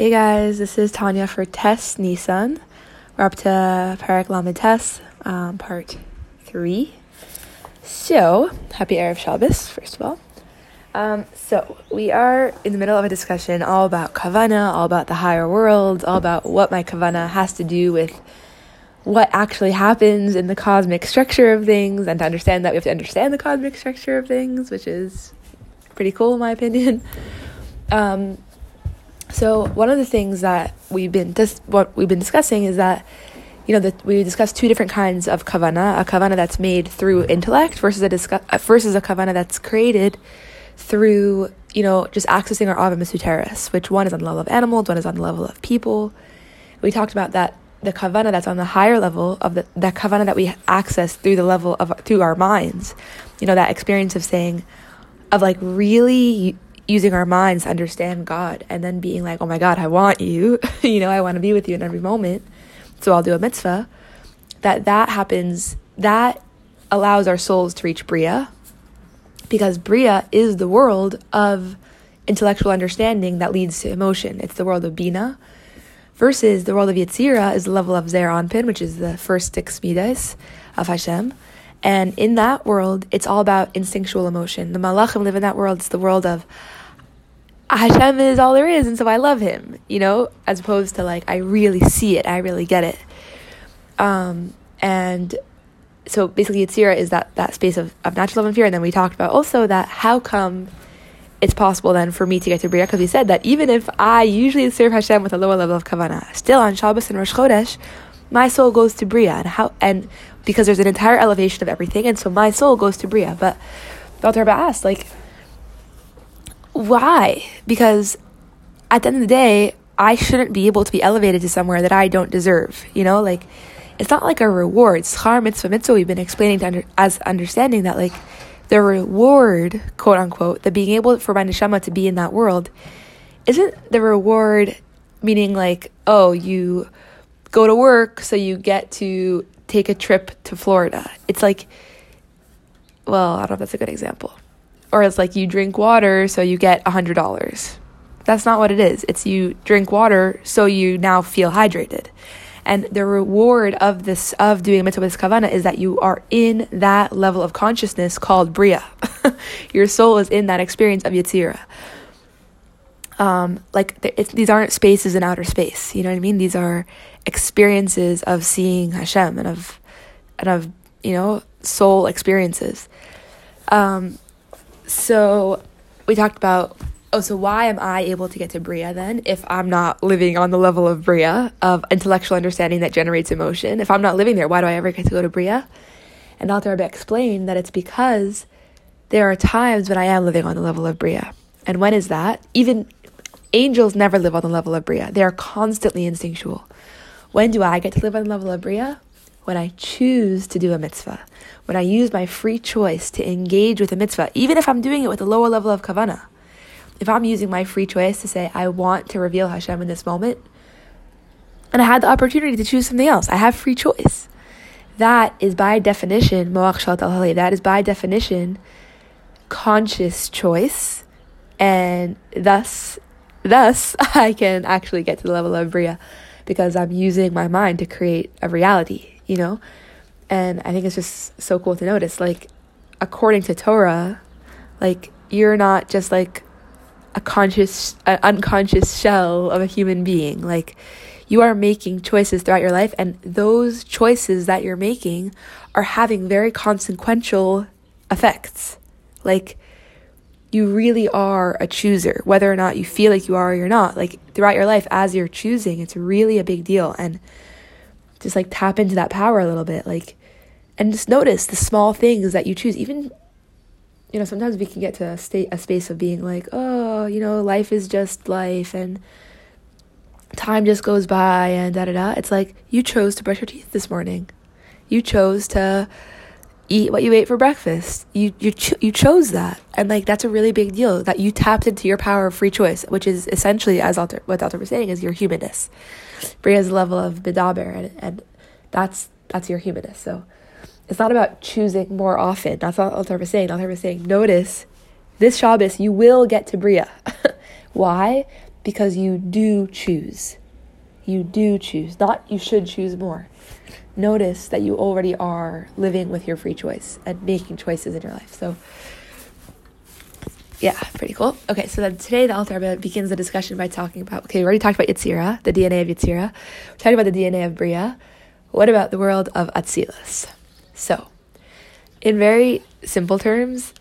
Hey guys, this is Tanya for Tes Nissan. We're up to Parak Test, um, part three. So, happy Erev Shabbos, first of all. Um, so, we are in the middle of a discussion all about Kavana, all about the higher world, all about what my Kavana has to do with what actually happens in the cosmic structure of things, and to understand that we have to understand the cosmic structure of things, which is pretty cool in my opinion. Um, so one of the things that we've been dis- what we've been discussing is that you know that we discussed two different kinds of kavana: a kavana that's made through intellect versus a discuss- uh, versus a kavana that's created through you know just accessing our ava mesuteres, which one is on the level of animals, one is on the level of people. We talked about that the kavana that's on the higher level of the that kavana that we access through the level of through our minds, you know that experience of saying, of like really using our minds to understand God and then being like, oh my God, I want you. you know, I want to be with you in every moment. So I'll do a mitzvah. That that happens, that allows our souls to reach Bria because Bria is the world of intellectual understanding that leads to emotion. It's the world of Bina versus the world of Yetzira is the level of Zeir Anpin, which is the first six midas of Hashem. And in that world, it's all about instinctual emotion. The Malachim live in that world. It's the world of Hashem is all there is, and so I love him, you know, as opposed to like I really see it, I really get it. Um, and so basically, Yetzira is that that space of, of natural love and fear, and then we talked about also that how come it's possible then for me to get to Bria, because we said that even if I usually serve Hashem with a lower level of kavana, still on Shabbos and Rosh Chodesh, my soul goes to Bria, and how and because there's an entire elevation of everything, and so my soul goes to Bria. But Alter asked, like, why? Because at the end of the day, I shouldn't be able to be elevated to somewhere that I don't deserve. You know, like it's not like a reward. Schar mitzvah mitzvah. We've been explaining under, as understanding that like the reward, quote unquote, the being able for my neshama to be in that world, isn't the reward meaning like oh you go to work so you get to take a trip to Florida. It's like well, I don't know if that's a good example or it's like you drink water so you get a hundred dollars. That's not what it is. It's you drink water so you now feel hydrated. And the reward of this of doing mitzvah with kavana is that you are in that level of consciousness called bria. Your soul is in that experience of yitzira. Um, like these aren't spaces in outer space. You know what I mean? These are experiences of seeing Hashem and of and of you know soul experiences. Um, so we talked about oh, so why am I able to get to Bria then if I'm not living on the level of Bria, of intellectual understanding that generates emotion? If I'm not living there, why do I ever get to go to Bria? And Alter Rebbe explained that it's because there are times when I am living on the level of Bria. And when is that? Even angels never live on the level of Bria. They are constantly instinctual. When do I get to live on the level of Bria? When I choose to do a mitzvah when I use my free choice to engage with a mitzvah, even if I'm doing it with a lower level of kavana, if I'm using my free choice to say, I want to reveal Hashem in this moment, and I had the opportunity to choose something else, I have free choice. That is by definition, Moach Shalit al that is by definition conscious choice, and thus, thus I can actually get to the level of Bria because I'm using my mind to create a reality, you know? And I think it's just so cool to notice. Like, according to Torah, like, you're not just like a conscious, an unconscious shell of a human being. Like, you are making choices throughout your life, and those choices that you're making are having very consequential effects. Like, you really are a chooser, whether or not you feel like you are or you're not. Like, throughout your life, as you're choosing, it's really a big deal. And just like tap into that power a little bit. Like, and just notice the small things that you choose even you know sometimes we can get to a state a space of being like oh you know life is just life and time just goes by and da da da it's like you chose to brush your teeth this morning you chose to eat what you ate for breakfast you you cho- you chose that and like that's a really big deal that you tapped into your power of free choice which is essentially as Alter what Alter was saying is your humanness Bria's level of bidaber and, and that's that's your humanness so it's not about choosing more often. That's not what was saying. Alter was saying, notice this Shabbos, you will get to Bria. Why? because you do choose. You do choose. Not you should choose more. Notice that you already are living with your free choice and making choices in your life. So, yeah, pretty cool. Okay, so then today the Rebbe begins the discussion by talking about, okay, we already talked about Yetzirah, the DNA of Yetzirah. We're talking about the DNA of Bria. What about the world of Atzilus? So, in very simple terms,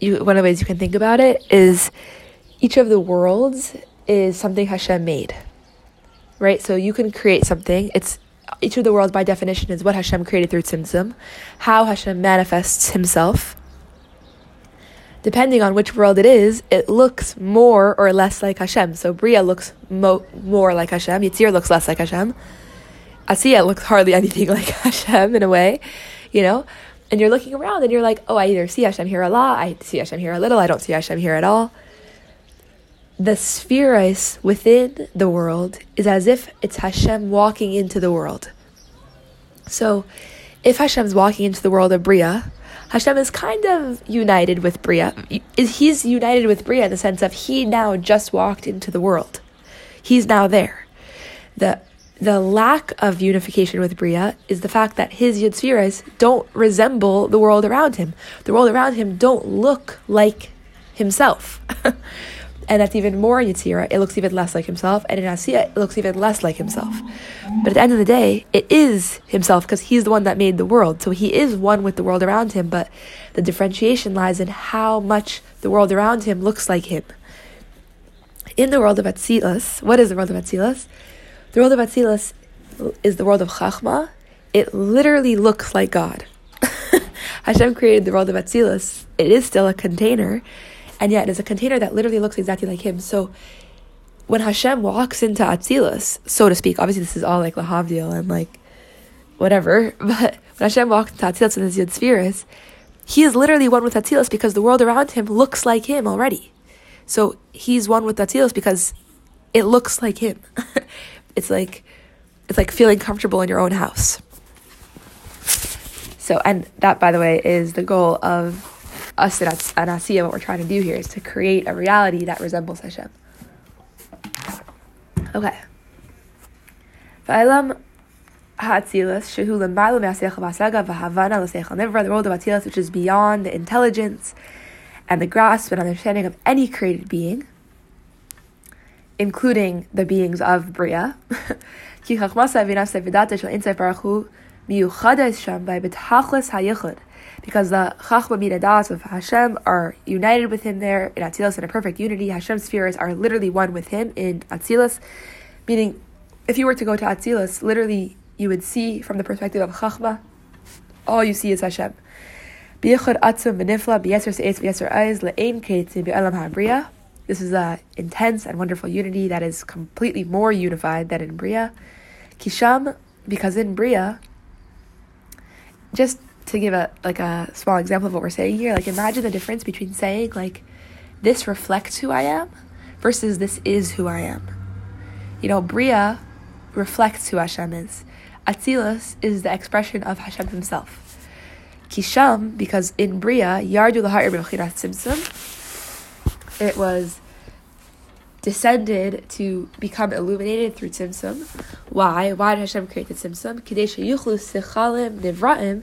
you, one of the ways you can think about it is each of the worlds is something Hashem made. Right? So you can create something. It's each of the worlds by definition is what Hashem created through Tzimtzum, how Hashem manifests himself. Depending on which world it is, it looks more or less like Hashem. So Bria looks mo- more like Hashem, Yitzir looks less like Hashem. Asiya looks hardly anything like Hashem in a way, you know? And you're looking around and you're like, oh, I either see Hashem here a lot, I see Hashem here a little, I don't see Hashem here at all the spheres within the world is as if it's Hashem walking into the world. So, if Hashem's walking into the world of Bria, Hashem is kind of united with Bria. He's united with Bria in the sense of he now just walked into the world. He's now there. The the lack of unification with Bria is the fact that his Yitzfiras don't resemble the world around him. The world around him don't look like himself. and that's even more in Yitzira, it looks even less like himself, and in Asiya, it looks even less like himself. But at the end of the day, it is himself because he's the one that made the world. So he is one with the world around him, but the differentiation lies in how much the world around him looks like him. In the world of Atzilus, what is the world of Atzilus? The world of Atzilus is the world of Chachma. It literally looks like God. Hashem created the world of Atzilus. It is still a container and yet it's a container that literally looks exactly like him. So when Hashem walks into Atzilus, so to speak, obviously this is all like Lahavdil and like whatever, but when Hashem walks into Atzilus and his Yud spheres, he is literally one with Atzilus because the world around him looks like him already. So he's one with Atzilus because it looks like him. it's like it's like feeling comfortable in your own house. So, and that, by the way, is the goal of us at Anasiya, what we're trying to do here is to create a reality that resembles Hashem. Okay. Va'ilam ha'atzilus shehu l'maylu me'aseichel v'asaga v'havana l'seichel nivra, the world of Atzilus, which is beyond the intelligence and the grasp and understanding of any created being, including the beings of Bria. Ki chachmasa v'nafse v'data shel insei baruch hu miyuchades sham hayichud because the Chachma Midadas of Hashem are united with Him there in Atzilus in a perfect unity. Hashem's spheres are literally one with Him in Atzilus, meaning if you were to go to Atzilus, literally you would see from the perspective of Chachma, all you see is Hashem. This is a intense and wonderful unity that is completely more unified than in Bria. Kisham, because in Bria, just to give a like a small example of what we're saying here, like imagine the difference between saying like this reflects who I am versus this is who I am. You know, Bria reflects who Hashem is. Atzilus is the expression of Hashem himself. Kisham, because in Bria, Yardu Lahar Simsim, it was descended to become illuminated through Tzimtzum. Why? Why did Hashem create the Tzimtzum? Kadesha Yuchlu Sichalim Nivraim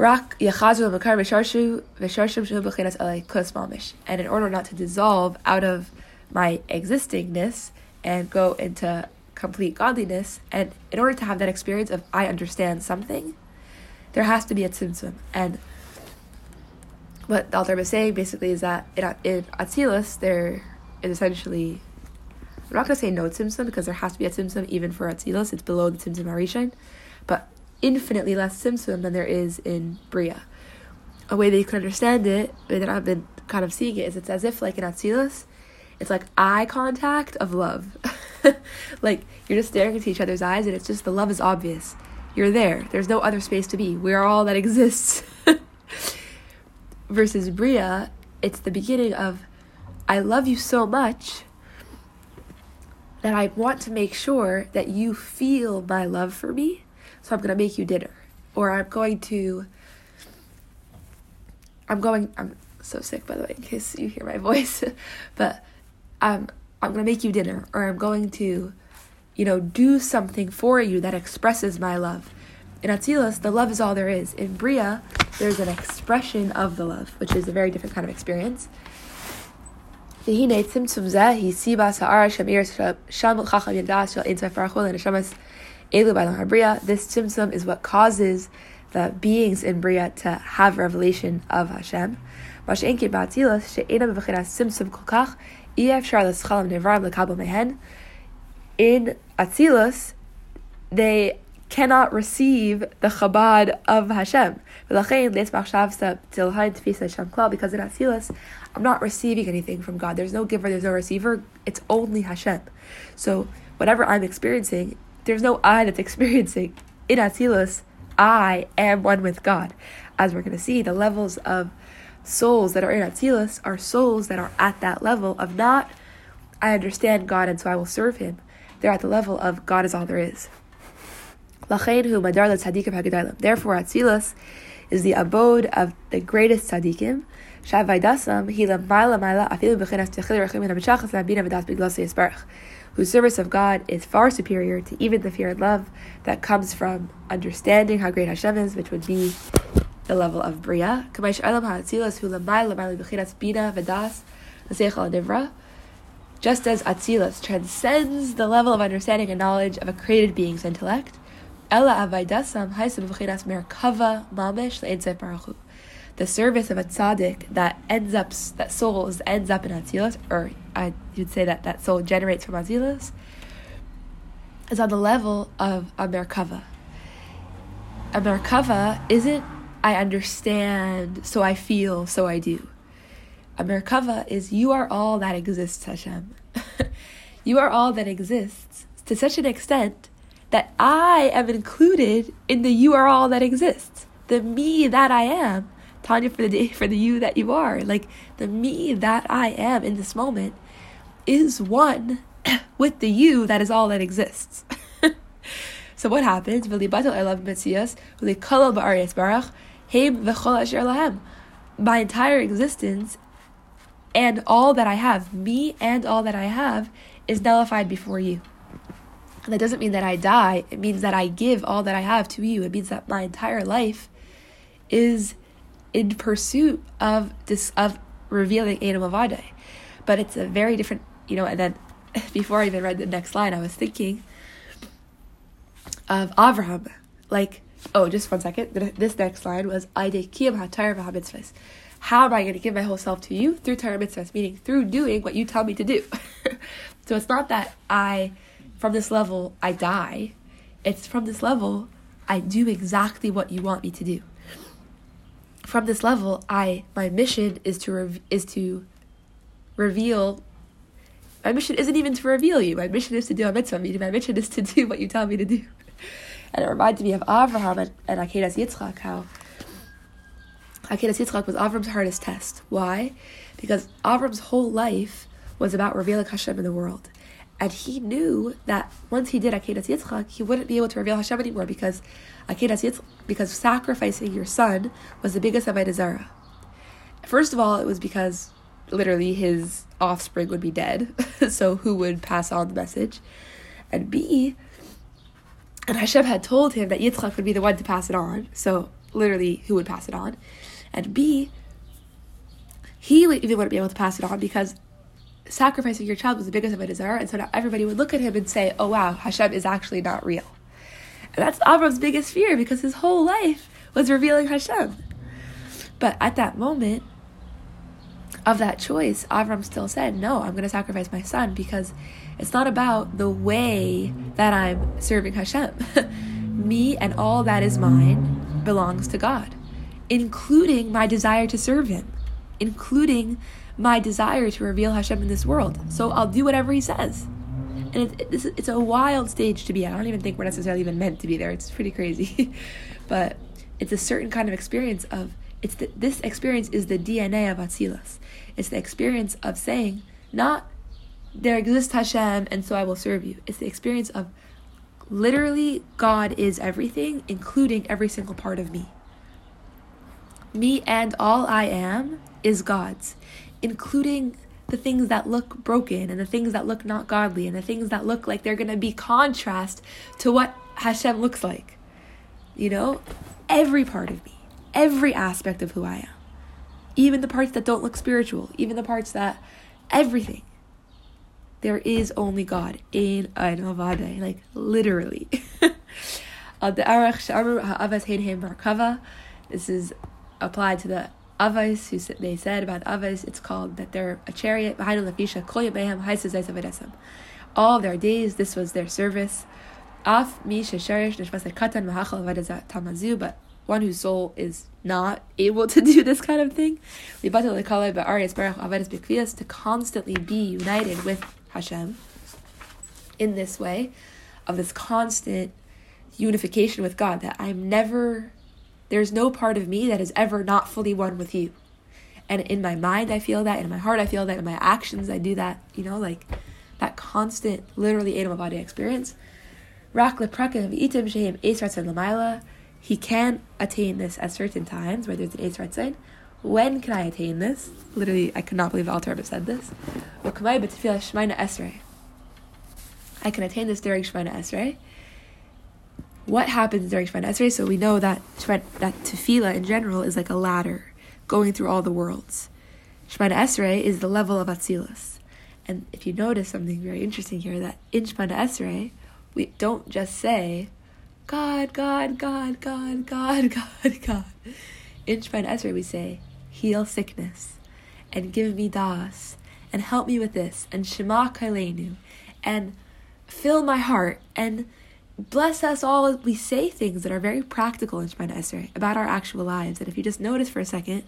Rak yachazu v'sharshu v'sharshim b'chinas alei kus. And in order not to dissolve out of my existingness and go into complete godliness, and in order to have that experience of I understand something, there has to be a tzimtzum. And what the Alter is saying basically is that in, in Atzilus, there is essentially, I'm not going to say no tzimtzum because there has to be a tzimtzum even for Atzilus, it's below the tzimtzum Harishon, but infinitely less Tzimtzum than there is in Bria. A way that you can understand it, the way that I've been kind of seeing it, is it's as if, like in Atzilus, it's like eye contact of love. like you're just staring into each other's eyes, and it's just the love is obvious. You're there. There's no other space to be. We're all that exists. Versus Bria, it's the beginning of I love you so much that I want to make sure that you feel my love for me. So I'm going to make you dinner. Or I'm going to. I'm going. I'm so sick, by the way, in case you hear my voice. but um, I'm going to make you dinner. Or I'm going to, you know, do something for you that expresses my love. In Atzilus, the love is all there is. In Bria, there's an expression of the love, which is a very different kind of experience. Elu Bailam Bria, this tzimtzum is what causes the beings in Bria to have revelation of Hashem. In Atzilus, they cannot receive the Chabad of Hashem. Because in Atzilus, I'm not receiving anything from God. There's no giver, there's no receiver. It's only Hashem. So whatever I'm experiencing there's no I that's experiencing. In Atzilus, I am one with God. As we're going to see, the levels of souls that are in Atzilus are souls that are at that level of not, I understand God and so I will serve Him. They're at the level of God is all there is. Therefore, Atzilus is the abode of the greatest tzaddikim. Whose service of God is far superior to even the fear and love that comes from understanding how great Hashem is, which would be the level of Bria. Just as Atzilus transcends the level of understanding and knowledge of a created being's intellect, The service of a tzaddik that ends up, that soul ends up in Atzilus, or I would say that that soul generates from Atzilus, is on the level of a merkava. A merkava isn't I understand, so I feel, so I do. A merkava is you are all that exists, Hashem. you are all that exists to such an extent that I am included in the you are all that exists. The me that I am. Tanya for the day for the you that you are. Like the me that I am in this moment is one with the you that is all that exists. so what happens? My entire existence and all that I have, me and all that I have, is nullified before you. And that doesn't mean that I die. It means that I give all that I have to you. It means that my entire life is in pursuit of this of revealing Adam Avade. But it's a very different, you know. And then before I even read the next line, I was thinking of Avraham. Like, oh, just one second. This next line was v'hamitzvahs. How am I going to give my whole self to you through Torah mitzvahs? Meaning through doing what you tell me to do. so it's not that I from this level, I die. It's from this level, I do exactly what you want me to do. From this level, I my mission is to is to reveal. My mission isn't even to reveal you. My mission is to do a mitzvah. My mission is to do what you tell me to do. And it reminded me of Avraham and, and Akedas Yitzchak, how Akedas Yitzchak was Avram's hardest test. Why? Because Avram's whole life was about revealing Hashem in the world. And he knew that once he did Akedas Yitzchak, he wouldn't be able to reveal Hashem anymore because Akedas Yitzchak, because sacrificing your son was the biggest Avodah Zarah. First of all, it was because literally his offspring would be dead, so who would pass on the message? And B, and Hashem had told him that Yitzchak would be the one to pass it on, so literally who would pass it on? And B, he even wouldn't be able to pass it on because sacrificing your child was the biggest Avodah Zarah, and so now everybody would look at him and say, "Oh wow, Hashem is actually not real." That's Avram's biggest fear because his whole life was revealing Hashem. But at that moment of that choice, Avram still said, "No, I'm going to sacrifice my son because it's not about the way that I'm serving Hashem. Me and all that is mine belongs to God, including my desire to serve Him, including." my desire to reveal Hashem in this world. So I'll do whatever He says. And it, it's, it's a wild stage to be at. I don't even think we're necessarily even meant to be there. It's pretty crazy. but it's a certain kind of experience of, it's the, this experience is the DNA of Atzilus. It's the experience of saying, not there exists Hashem and so I will serve you. It's the experience of literally God is everything, including every single part of me. Me and all I am is God's, including the things that look broken and the things that look not godly and the things that look like they're going to be contrast to what Hashem looks like. You know, every part of me, every aspect of who I am, even the parts that don't look spiritual, even the parts that everything. There is only God in Ein like literally. Uh, this is applied to the Avos, who they said about Avos, it's called that they're a chariot. Behind all their days, this was their service. But one whose soul is not able to do this kind of thing, to constantly be united with Hashem in this way, of this constant unification with God, that I'm never there's no part of me that is ever not fully one with you. And in my mind, I feel that. In my heart, I feel that. In my actions, I do that. You know, like that constant, literally, animal body experience. He can attain this at certain times where there's an Eis Ratzon. When can I attain this? Literally, I could not believe Alter Rebbe said this. I can attain this during Shemana Esrei what happens during Shemana Esrei. So we know that that tefillah in general is like a ladder going through all the worlds. Shemana Esrei is the level of Atzilus. And if you notice something very interesting here, that in Shemana Esrei, we don't just say, God, God, God, God, God, God, God. In Shemana Esrei, we say, heal sickness, and give me das, and help me with this, and Shema Koleinu, and fill my heart, and bless us all we say things that are very practical in Shemana Esrei about our actual lives. And if you just notice for a second,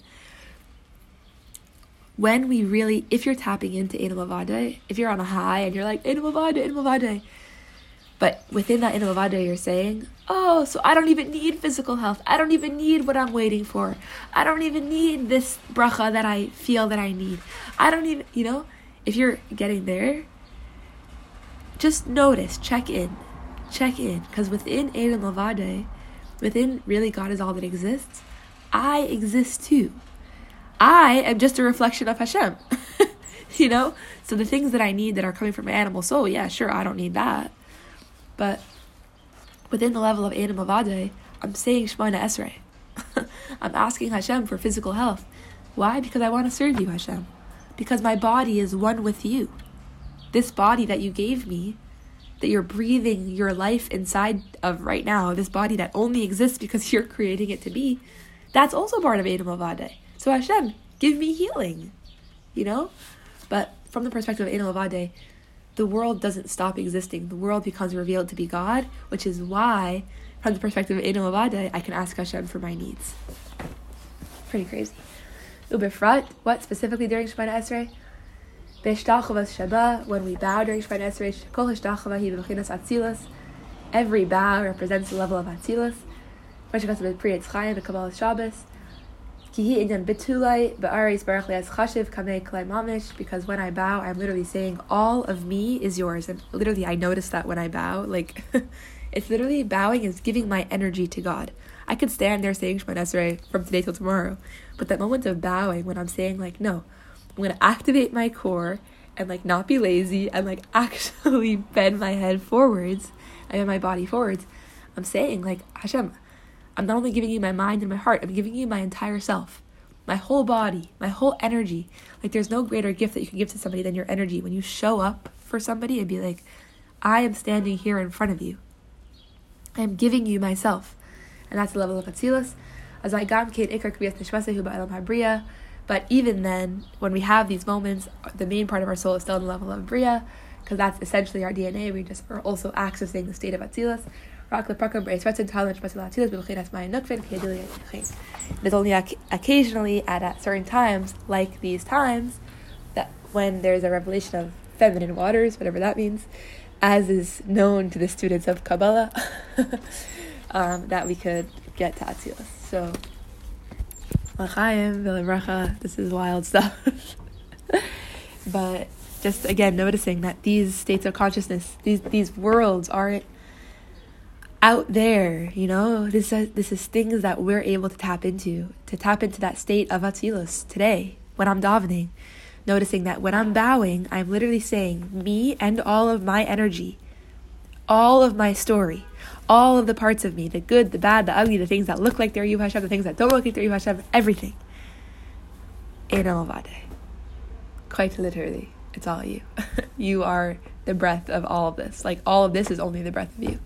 when we really, if you're tapping into Ein Mavade, if you're on a high and you're like, Ein Mavade, Ein Mavade, but within that Ein Mavade, you're saying, oh, so I don't even need physical health. I don't even need what I'm waiting for. I don't even need this bracha that I feel that I need. I don't even, you know, if you're getting there, just notice, check in check in because within Ein Lavade, within really God is all that exists, I exist too. I am just a reflection of Hashem. you know? So the things that I need that are coming from my animal soul, yeah, sure, I don't need that. But within the level of Ein Lavade, I'm saying Shemona Esrei. I'm asking Hashem for physical health. Why? Because I want to serve you, Hashem. Because my body is one with you. This body that you gave me that you're breathing your life inside of right now, this body that only exists because you're creating it to be, that's also part of Ein Mavade. So Hashem, give me healing, you know? But from the perspective of Ein Mavade, the world doesn't stop existing. The world becomes revealed to be God, which is why, from the perspective of Ein Mavade, I can ask Hashem for my needs. Pretty crazy. Ubefrat, what specifically during Shemana Esrei? When we bow during Shemana Esrei, kol atzilus. Every bow represents the level of atzilus. When Pri Etz Chaim, the Kabbalah Shabbos. Kihi inyan bitulai be'aris baruch as chashiv kamei klai mamish. Because when I bow, I'm literally saying all of me is yours, and literally I notice that when I bow, like it's literally bowing is giving my energy to God. I could stand there saying Shemana Esrei from today till tomorrow, but that moment of bowing when I'm saying like no, I'm gonna activate my core and like not be lazy and like actually bend my head forwards and bend my body forwards. I'm saying like Hashem, I'm not only giving you my mind and my heart, I'm giving you my entire self, my whole body, my whole energy. Like there's no greater gift that you can give to somebody than your energy. When you show up for somebody and be like, I am standing here in front of you. I am giving you myself. And that's the level of Atzilus. As I gam ikar kriyas nishmasehu ba'elam habriya. But even then, when we have these moments, the main part of our soul is still in the level of Bria, because that's essentially our DNA. We just are also accessing the state of Atzilus. It's only occasionally at, at certain times, like these times, that when there's a revelation of feminine waters, whatever that means, as is known to the students of Kabbalah, um, that we could get to Atzilus. So, L'chaim, V'lebracha, this is wild stuff. but just again noticing that these states of consciousness, these these worlds aren't out there, you know. This is this is things that we're able to tap into, to tap into that state of Atzilus today when I'm davening noticing that when I'm bowing, I'm literally saying me and all of my energy, all of my story, all of the parts of me, the good, the bad, the ugly, the things that look like they're you Hashem, the things that don't look like they're you Hashem, everything. Quite literally, it's all you. you are the breath of all of this. Like all of this is only the breath of you.